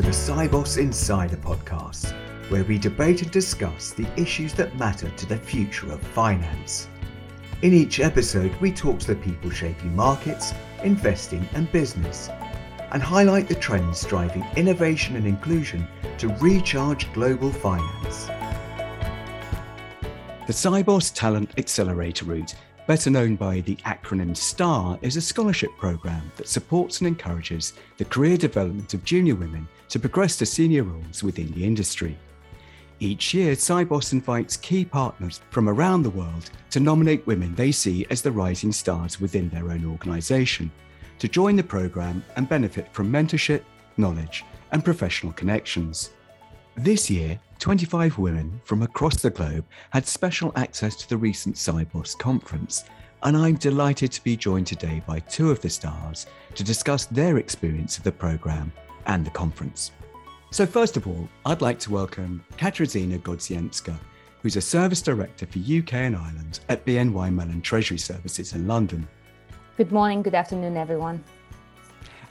to the Sibos Insider podcast, where we debate and discuss the issues that matter to the future of finance. In each episode, we talk to the people shaping markets, investing, and business, and highlight the trends driving innovation and inclusion to recharge global finance. The Sibos Talent Accelerator Route better known by the acronym STAR, is a scholarship program that supports and encourages the career development of junior women to progress to senior roles within the industry. Each year, Sibos invites key partners from around the world to nominate women they see as the rising stars within their own organisation to join the programme and benefit from mentorship, knowledge, and professional connections. This year, 25 women from across the globe had special access to the recent Sibos conference, and I'm delighted to be joined today by two of the stars to discuss their experience of the programme and the conference. So, first of all, I'd like to welcome Katarzyna Godzienska, who's a Service Director for UK and Ireland at BNY Mellon Treasury Services in London. Good morning, good afternoon, everyone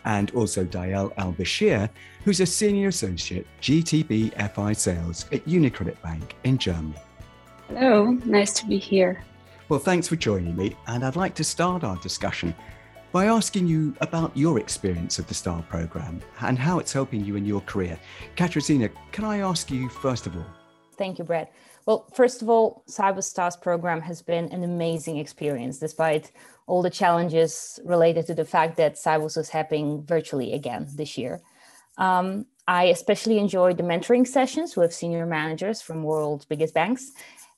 and also Dael Al Bashir, who's a senior associate GTB FI sales at Unicredit Bank in Germany. Hello, nice to be here. Well, thanks for joining me, and I'd like to start our discussion by asking you about your experience of the STAR program and how it's helping you in your career. Katarzyna, can I ask you first of all? Thank you, Brett. Well, first of all, Sibos Stars program has been an amazing experience, despite all the challenges related to the fact that Sibos was happening virtually again this year. Um, I especially enjoyed the mentoring sessions with senior managers from world's biggest banks.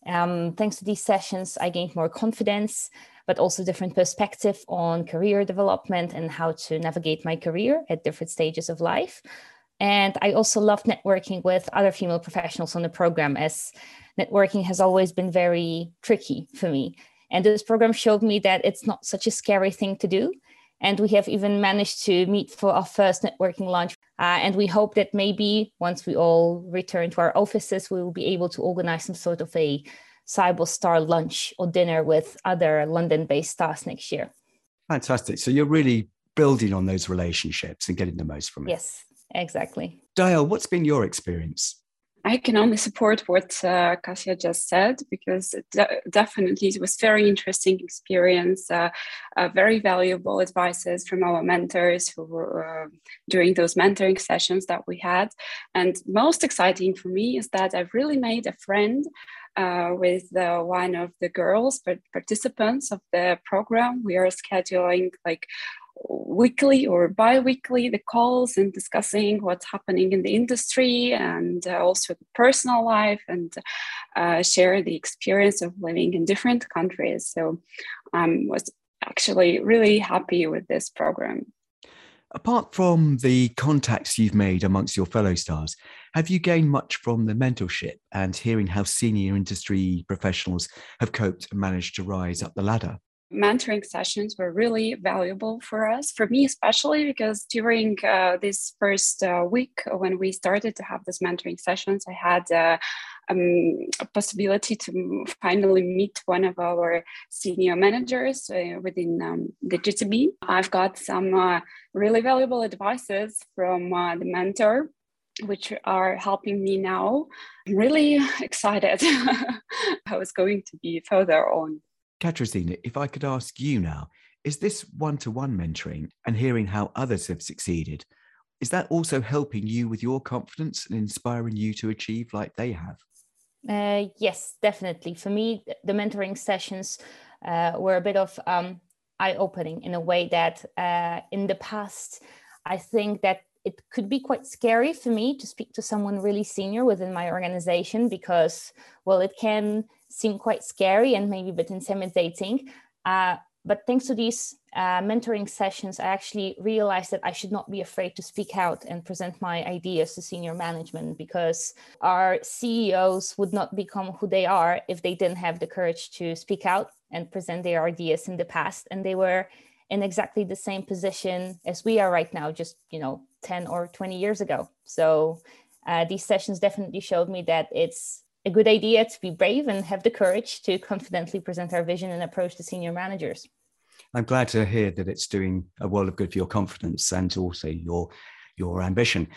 Um, thanks to these sessions, I gained more confidence, but also different perspective on career development and how to navigate my career at different stages of life. And I also loved networking with other female professionals on the program, as networking has always been very tricky for me. And this program showed me that it's not such a scary thing to do. And we have even managed to meet for our first networking lunch. Uh, and we hope that maybe once we all return to our offices, we will be able to organize some sort of a Sibos Star lunch or dinner with other London based stars next year. Fantastic. So you're really building on those relationships and getting the most from it. Yes, exactly. Dale, what's been your experience? I can only support what uh, Kasia just said because de- definitely it was very interesting experience, uh, uh, very valuable advices from our mentors who were uh, during those mentoring sessions that we had. And most exciting for me is that I've really made a friend with one of the girls, but participants of the program. We are scheduling like weekly or bi-weekly the calls and discussing what's happening in the industry and uh, also the personal life and uh, share the experience of living in different countries so i um, was actually really happy with this program apart from the contacts you've made amongst your fellow stars have you gained much from the mentorship and hearing how senior industry professionals have coped and managed to rise up the ladder mentoring sessions were really valuable for us, for me especially, because during uh, this first uh, week when we started to have these mentoring sessions, I had uh, um, a possibility to finally meet one of our senior managers uh, within um, the GTB. I've got some uh, really valuable advices from uh, the mentor which are helping me now. I'm really excited how it's going to be further on. Katarzyna, if I could ask you now, is this one to one mentoring and hearing how others have succeeded? Is that also helping you with your confidence and inspiring you to achieve like they have? Uh, yes, definitely. For me, the mentoring sessions uh, were a bit of um, eye opening in a way that uh, in the past, I think that it could be quite scary for me to speak to someone really senior within my organization because, well, it can seem quite scary and maybe a bit intimidating. Uh, but thanks to these uh, mentoring sessions, I actually realized that I should not be afraid to speak out and present my ideas to senior management because our CEOs would not become who they are if they didn't have the courage to speak out and present their ideas in the past. And they were in exactly the same position as we are right now, just, you know, 10 or 20 years ago. So uh, these sessions definitely showed me that it's a good idea to be brave and have the courage to confidently present our vision and approach to senior managers. I'm glad to hear that it's doing a world of good for your confidence and also your your ambition.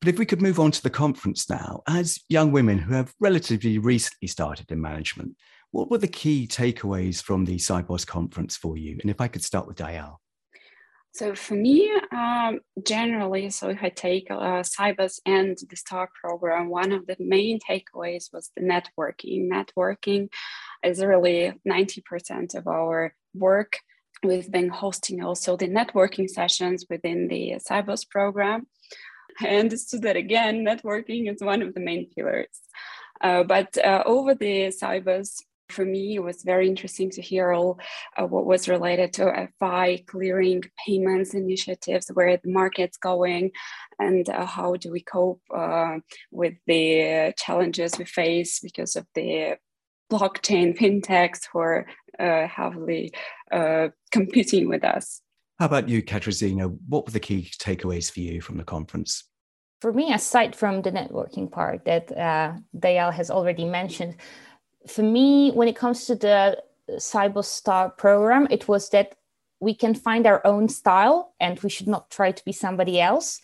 But if we could move on to the conference now, as young women who have relatively recently started in management, what were the key takeaways from the Sibos conference for you? And if I could start with Dayal. So for me, um, generally, so if I take uh, Sibos and the STAR program, one of the main takeaways was the networking. Networking is really 90% of our work. We've been hosting also the networking sessions within the Sibos program. I understood that again, networking is one of the main pillars. Uh, but uh, over the Sibos for me, it was very interesting to hear all uh, what was related to FI clearing payments initiatives, where the market's going, and uh, how do we cope uh, with the challenges we face because of the blockchain fintechs who are uh, heavily uh, competing with us. How about you, Katarzyna? What were the key takeaways for you from the conference? For me, aside from the networking part that uh, Dayal has already mentioned, for me, when it comes to the Star program, it was that we can find our own style and we should not try to be somebody else.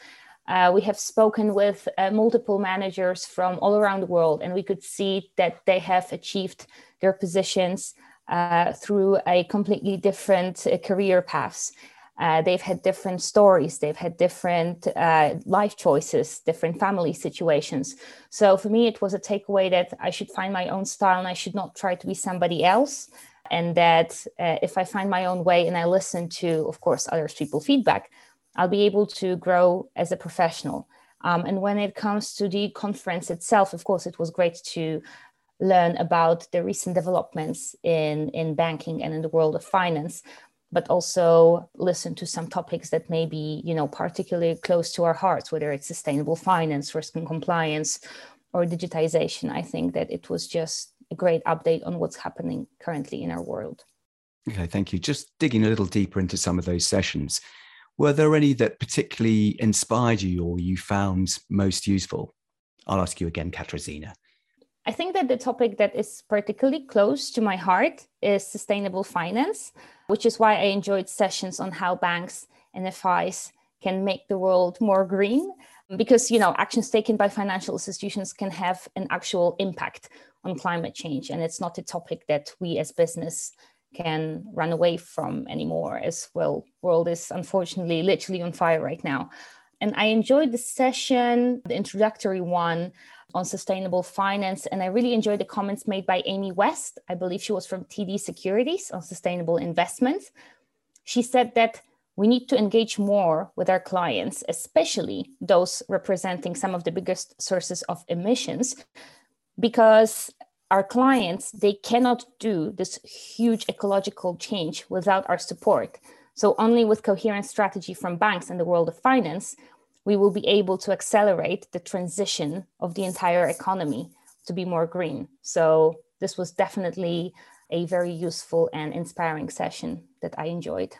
Uh, we have spoken with uh, multiple managers from all around the world, and we could see that they have achieved their positions uh, through a completely different uh, career paths. Uh, they've had different stories, they've had different uh, life choices, different family situations. So for me, it was a takeaway that I should find my own style and I should not try to be somebody else. And that uh, if I find my own way and I listen to, of course, other people's feedback, I'll be able to grow as a professional. Um, and when it comes to the conference itself, of course, it was great to learn about the recent developments in, in banking and in the world of finance but also listen to some topics that may be you know particularly close to our hearts whether it's sustainable finance risk and compliance or digitization. I think that it was just a great update on what's happening currently in our world. Okay thank you. Just digging a little deeper into some of those sessions were there any that particularly inspired you or you found most useful? I'll ask you again katarzyna. I think that the topic that is particularly close to my heart is sustainable finance, which is why I enjoyed sessions on how banks and FIs can make the world more green because you know actions taken by financial institutions can have an actual impact on climate change and it's not a topic that we as business can run away from anymore as well world is unfortunately literally on fire right now. And i enjoyed the session the introductory one on sustainable finance. And I really enjoyed the comments made by Amy West. I believe she was from TD Securities on sustainable investments. She said that we need to engage more with our clients, especially those representing some of the biggest sources of emissions, because our clients they cannot do this huge ecological change without our support so only with coherent strategy from banks and the world of finance we will be able to accelerate the transition of the entire economy to be more green. So, this was definitely a very useful and inspiring session that I enjoyed.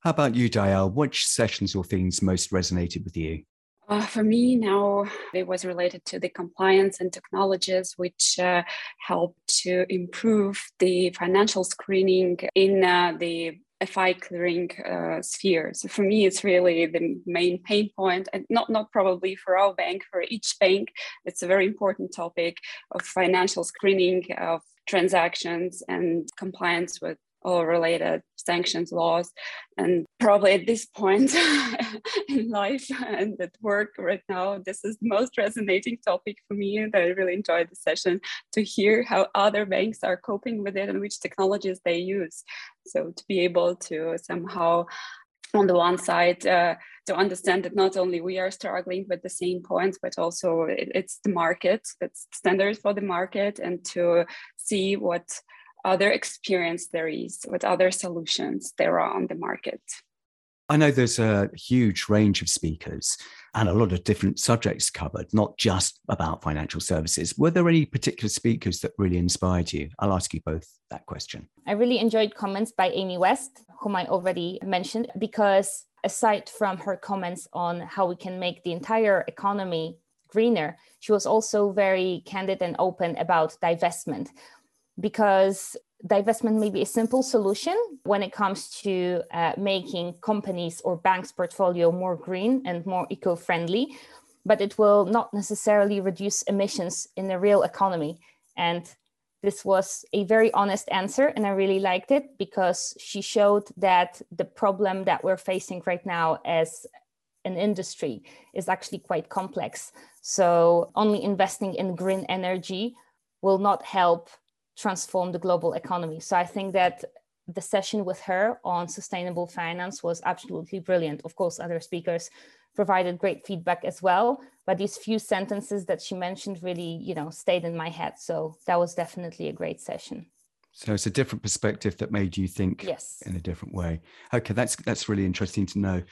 How about you, Dayal? Which sessions or themes most resonated with you? Uh, for me, now it was related to the compliance and technologies, which uh, help to improve the financial screening in uh, the FI clearing uh, sphere. So for me, it's really the main pain point, and not not probably for our bank, for each bank, it's a very important topic of financial screening of transactions and compliance with all related sanctions laws. And probably at this point in life and at work right now, this is the most resonating topic for me. That I really enjoyed the session to hear how other banks are coping with it and which technologies they use. So to be able to somehow on the one side uh, to understand that not only we are struggling with the same points but also it, it's the market it's standards for the market and to see what other experience there is, what other solutions there are on the market. I know there's a huge range of speakers and a lot of different subjects covered, not just about financial services. Were there any particular speakers that really inspired you? I'll ask you both that question. I really enjoyed comments by Amy West, whom I already mentioned, because aside from her comments on how we can make the entire economy greener, she was also very candid and open about divestment, because divestment may be a simple solution when it comes to uh, making companies or banks portfolio more green and more eco-friendly but it will not necessarily reduce emissions in the real economy. And this was a very honest answer and i really liked it because she showed that the problem that we're facing right now as an industry is actually quite complex. So only investing in green energy will not help transform the global economy. So I think that the session with her on sustainable finance was absolutely brilliant. Of course, other speakers provided great feedback as well, but these few sentences that she mentioned really, you know, stayed in my head. So that was definitely a great session. So it's a different perspective that made you think yes. in a different way. Okay, that's that's really interesting to know.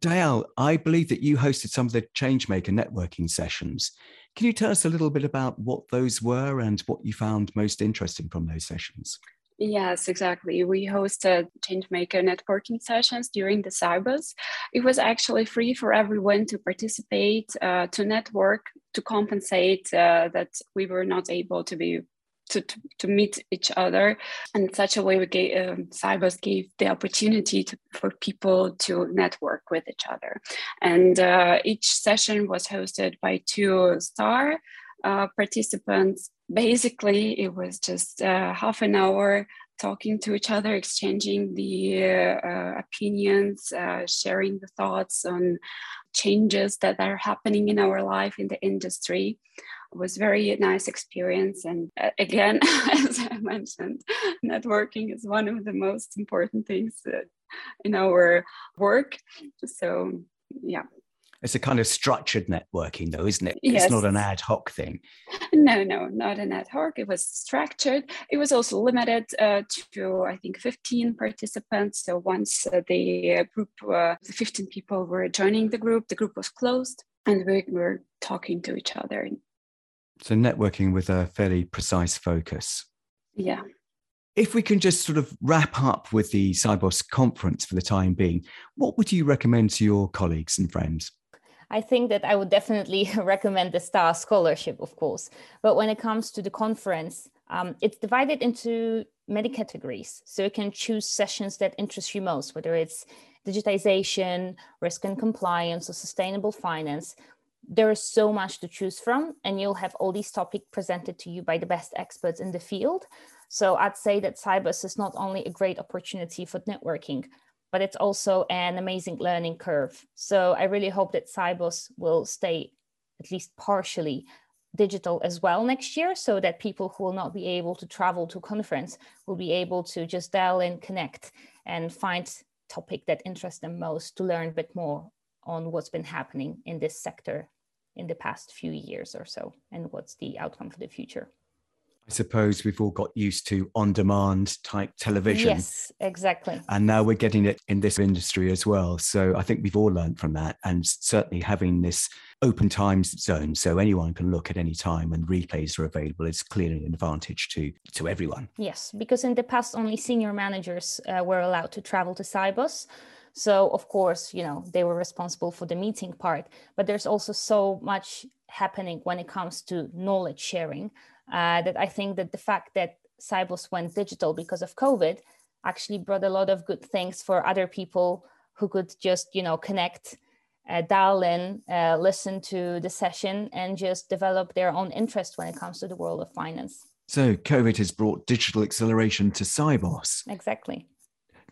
Dale, I believe that you hosted some of the Changemaker networking sessions. Can you tell us a little bit about what those were and what you found most interesting from those sessions? Yes, exactly. We hosted Changemaker networking sessions during the Sibos. It was actually free for everyone to participate, uh, to network, to compensate uh, that we were not able to be to, to, to, meet each other. And in such a way, we gave, um, Sibos gave the opportunity to, for people to network with each other. And uh, each session was hosted by two star uh, participants. Basically, it was just uh, half an hour talking to each other, exchanging the uh, opinions, uh, sharing the thoughts on changes that are happening in our life in the industry was very nice experience. And uh, again as i mentioned networking is one of the most important things uh, in our work. So yeah. It's a kind of structured networking though isn't it? Yes. it's not an ad hoc thing. No no not an ad hoc. It was structured. It was also limited uh, to i think 15 participants. So once uh, the group uh, the 15 people were joining the group the group was closed and we were talking to each other so networking with a fairly precise focus. Yeah. If we can just sort of wrap up with the Sibos conference for the time being, what would you recommend to your colleagues and friends? I think that I would definitely recommend the STAR scholarship, of course. But when it comes to the conference, um, it's divided into many categories. So you can choose sessions that interest you most, whether it's digitization, risk and compliance, or sustainable finance there is so much to choose from and you'll have all these topics presented to you by the best experts in the field. So i'd say that Sibos is not only a great opportunity for networking but it's also an amazing learning curve. So i really hope that Sibos will stay at least partially digital as well next year so that people who will not be able to travel to conference will be able to just dial in connect and find topic that interests them most to learn a bit more on what's been happening in this sector in the past few years or so and what's the outcome for the future. I suppose we've all got used to on demand type television. Yes exactly. And now we're getting it in this industry as well. So i think we've all learned from that and certainly having this open time zone so anyone can look at any time and replays are available is clearly an advantage to to everyone. Yes because in the past only senior managers uh, were allowed to travel to Sibos so of course, you know, they were responsible for the meeting part, but there's also so much happening when it comes to knowledge sharing uh, that I think that the fact that Sibos went digital because of COVID actually brought a lot of good things for other people who could just, you know, connect, uh, dial in, uh, listen to the session, and just develop their own interest when it comes to the world of finance. So COVID has brought digital acceleration to Sibos. Exactly.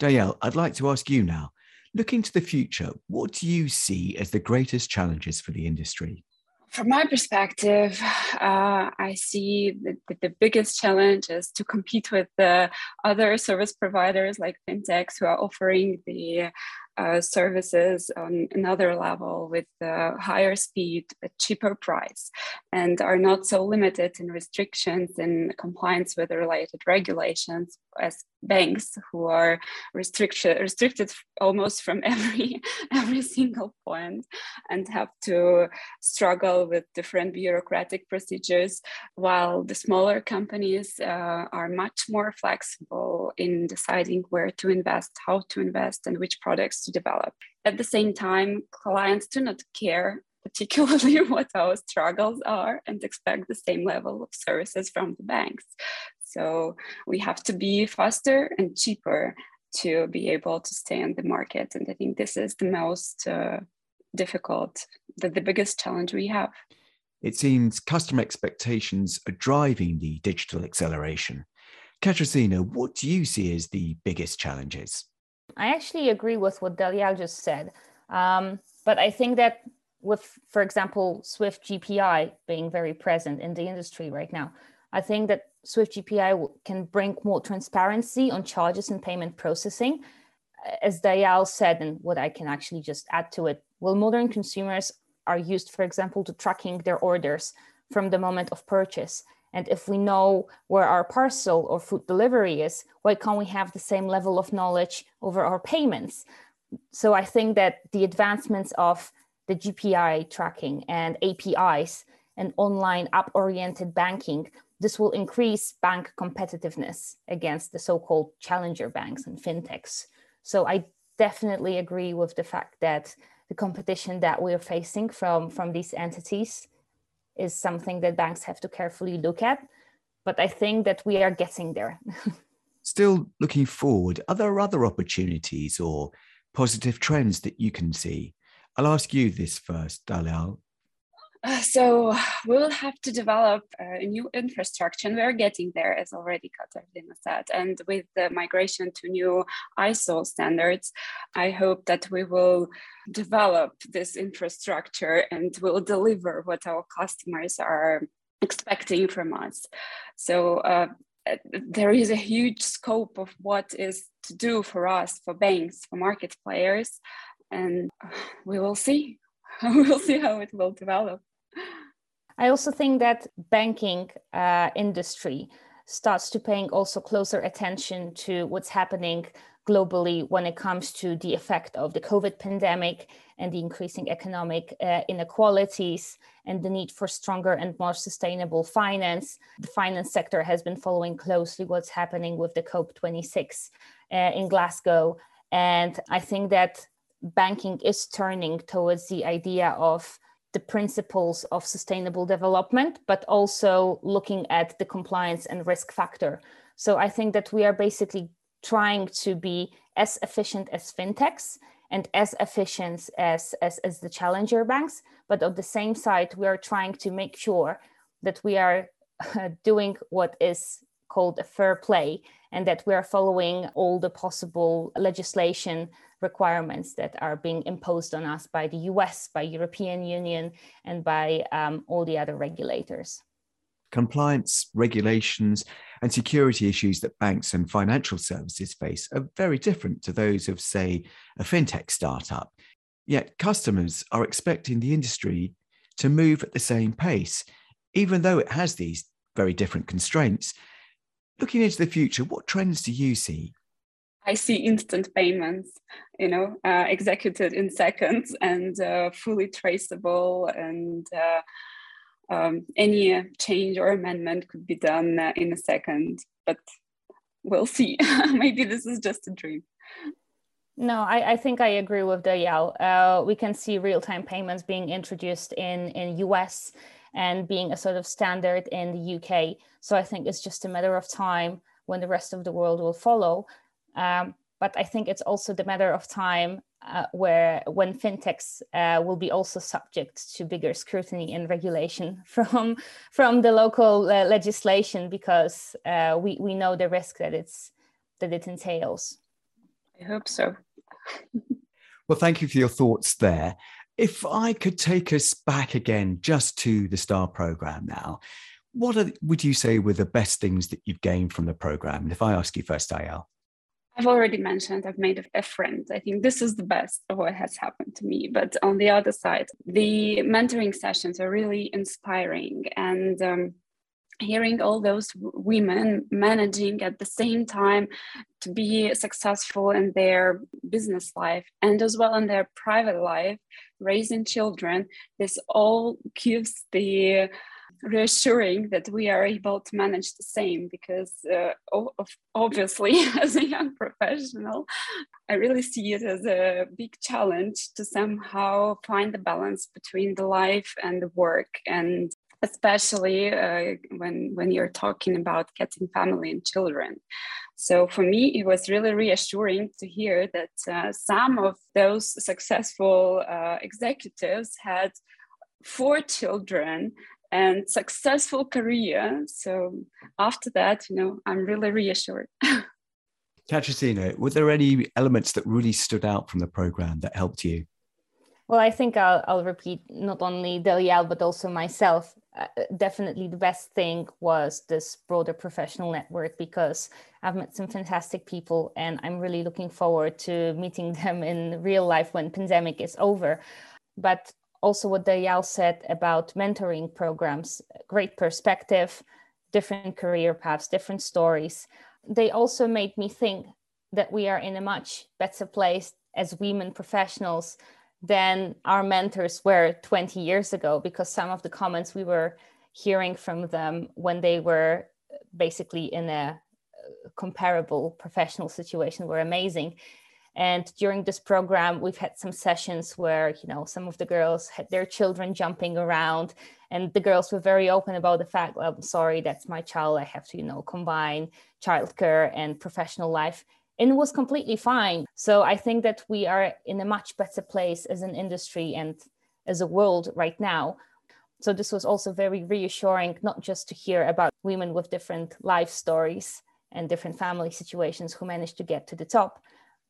Dayal, I'd like to ask you now Looking to the future, what do you see as the greatest challenges for the industry? From my perspective, uh, I see that the biggest challenge is to compete with the other service providers like fintechs who are offering the uh, services on another level with uh, higher speed, a cheaper price, and are not so limited in restrictions and compliance with related regulations as banks who are restricted restricted almost from every every single point and have to struggle with different bureaucratic procedures while the smaller companies uh, are much more flexible in deciding where to invest how to invest and which products to develop at the same time clients do not care particularly what our struggles are and expect the same level of services from the banks So we have to be faster and cheaper to be able to stay in the market. And I think this is the most uh, difficult, the, the biggest challenge we have. It seems customer expectations are driving the digital acceleration. Katarzyna, what do you see as the biggest challenges? I actually agree with what Dalial just said. Um, but I think that with, for example, Swift GPI being very present in the industry right now, I think that Swift GPI can bring more transparency on charges and payment processing. As Dayal said, and what I can actually just add to it, well, modern consumers are used, for example, to tracking their orders from the moment of purchase. And if we know where our parcel or food delivery is, why can't we have the same level of knowledge over our payments? So I think that the advancements of the GPI tracking and APIs and online app oriented banking, this will increase bank competitiveness against the so called challenger banks and fintechs. So I definitely agree with the fact that the competition that we're facing from, from these entities is something that banks have to carefully look at. But I think that we are getting there. Still looking forward, are there other opportunities or positive trends that you can see? I'll ask you this first, Dalial. Uh, so we'll have to develop a new infrastructure, and we're getting there, as already Katarzyna said. And with the migration to new ISO standards, I hope that we will develop this infrastructure and will deliver what our customers are expecting from us. So uh, there is a huge scope of what is to do for us, for banks, for market players, and we will see. we will see how it will develop. I also think that banking uh, industry starts to paying also closer attention to what's happening globally when it comes to the effect of the COVID pandemic and the increasing economic uh, inequalities and the need for stronger and more sustainable finance. The finance sector has been following closely what's happening with the COP26 uh, in Glasgow. And I think that banking is turning towards the idea of the principles of sustainable development, but also looking at the compliance and risk factor. So I think that we are basically trying to be as efficient as fintechs and as efficient as, as, as the challenger banks. But on the same side, we are trying to make sure that we are doing what is called a fair play and that we are following all the possible legislation requirements that are being imposed on us by the US, by European Union, and by um, all the other regulators. Compliance, regulations, and security issues that banks and financial services face are very different to those of, say, a fintech startup. Yet customers are expecting the industry to move at the same pace, even though it has these very different constraints. Looking into the future, what trends do you see? I see instant payments, you know, uh, executed in seconds and uh, fully traceable, and uh, um, any change or amendment could be done uh, in a second. But we'll see. Maybe this is just a dream. No, I, I think I agree with Dayal. Uh, we can see real-time payments being introduced in in US and being a sort of standard in the UK. So I think it's just a matter of time when the rest of the world will follow. Um, but I think it's also the matter of time uh, where when fintechs uh, will be also subject to bigger scrutiny and regulation from from the local uh, legislation because uh, we we know the risk that it's that it entails. I hope so. well, thank you for your thoughts there. If I could take us back again just to the STAR program now, what are, would you say were the best things that you've gained from the program? And if I ask you first, Ayal. I've already mentioned I've made a friend. I think this is the best of what has happened to me. But on the other side, the mentoring sessions are really inspiring. And um, hearing all those women managing at the same time to be successful in their business life and as well in their private life, raising children, this all gives the reassuring that we are able to manage the same because uh, obviously as a young professional i really see it as a big challenge to somehow find the balance between the life and the work and especially uh, when when you're talking about getting family and children. So for me, it was really reassuring to hear that uh, some of those successful uh, executives had four children and successful career. So after that, you know, I'm really reassured. Katarzyna, were there any elements that really stood out from the program that helped you? Well, I think I'll, I'll repeat not only Delial, but also myself. Uh, definitely the best thing was this broader professional network because I've met some fantastic people and I'm really looking forward to meeting them in real life when pandemic is over. But also what Delial said about mentoring programs, great perspective, different career paths, different stories. They also made me think that we are in a much better place as women professionals than our mentors were 20 years ago because some of the comments we were hearing from them when they were basically in a uh, comparable professional situation were amazing and during this program we've had some sessions where you know some of the girls had their children jumping around and the girls were very open about the fact well, i'm sorry that's my child i have to you know combine childcare and professional life and it was completely fine. So I think that we are in a much better place as an industry and as a world right now. So this was also very reassuring, not just to hear about women with different life stories and different family situations who managed to get to the top,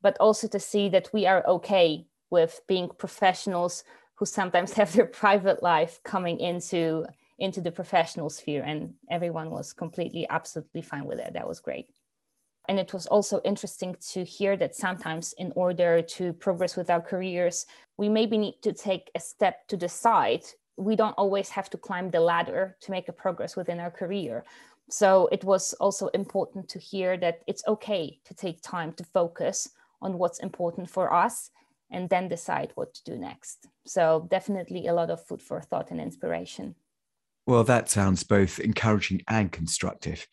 but also to see that we are okay with being professionals who sometimes have their private life coming into into the professional sphere and everyone was completely absolutely fine with it. That was great. And it was also interesting to hear that sometimes in order to progress with our careers we maybe need to take a step to the side. We don't always have to climb the ladder to make a progress within our career. So it was also important to hear that it's okay to take time to focus on what's important for us and then decide what to do next so definitely a lot of food for thought and inspiration well that sounds both encouraging and constructive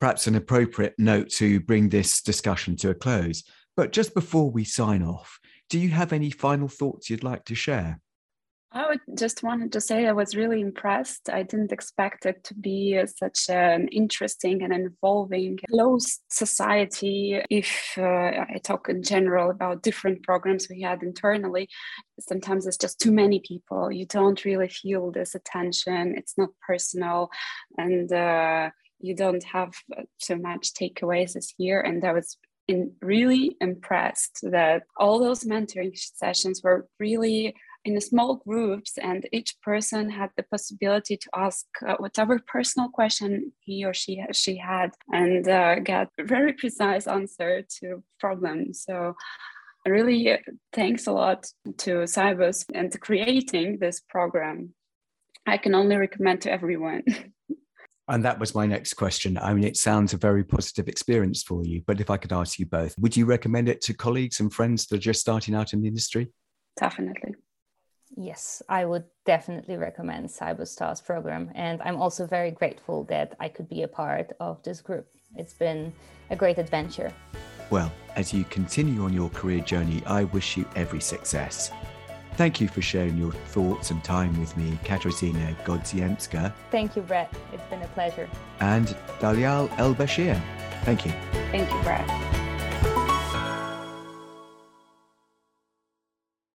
perhaps an appropriate note to bring this discussion to a close. But just before we sign off, do you have any final thoughts you'd like to share? I would just wanted to say I was really impressed. I didn't expect it to be such an interesting and involving, closed society. If uh, I talk in general about different programs we had internally, sometimes it's just too many people. You don't really feel this attention. It's not personal, and uh, you don't have uh, so much takeaways this year. And I was really impressed that all those mentoring sessions were really in small groups and each person had the possibility to ask uh, whatever personal question he or she she had and uh, get a very precise answer to problems so really thanks a lot to Sibos and to creating this program i can only recommend to everyone And that was my next question. I mean, it sounds a very positive experience for you, but if I could ask you both, would you recommend it to colleagues and friends that are just starting out in the industry? Definitely. Yes, I would definitely recommend Sibos Stars program. And I'm also very grateful that I could be a part of this group. It's been a great adventure. Well, as you continue on your career journey, I wish you every success. Thank you for sharing your thoughts and time with me, Katarzyna Godziemska. Thank you, Brett. It's been a pleasure. And Dalial El Bashir. Thank you. Thank you, Brett.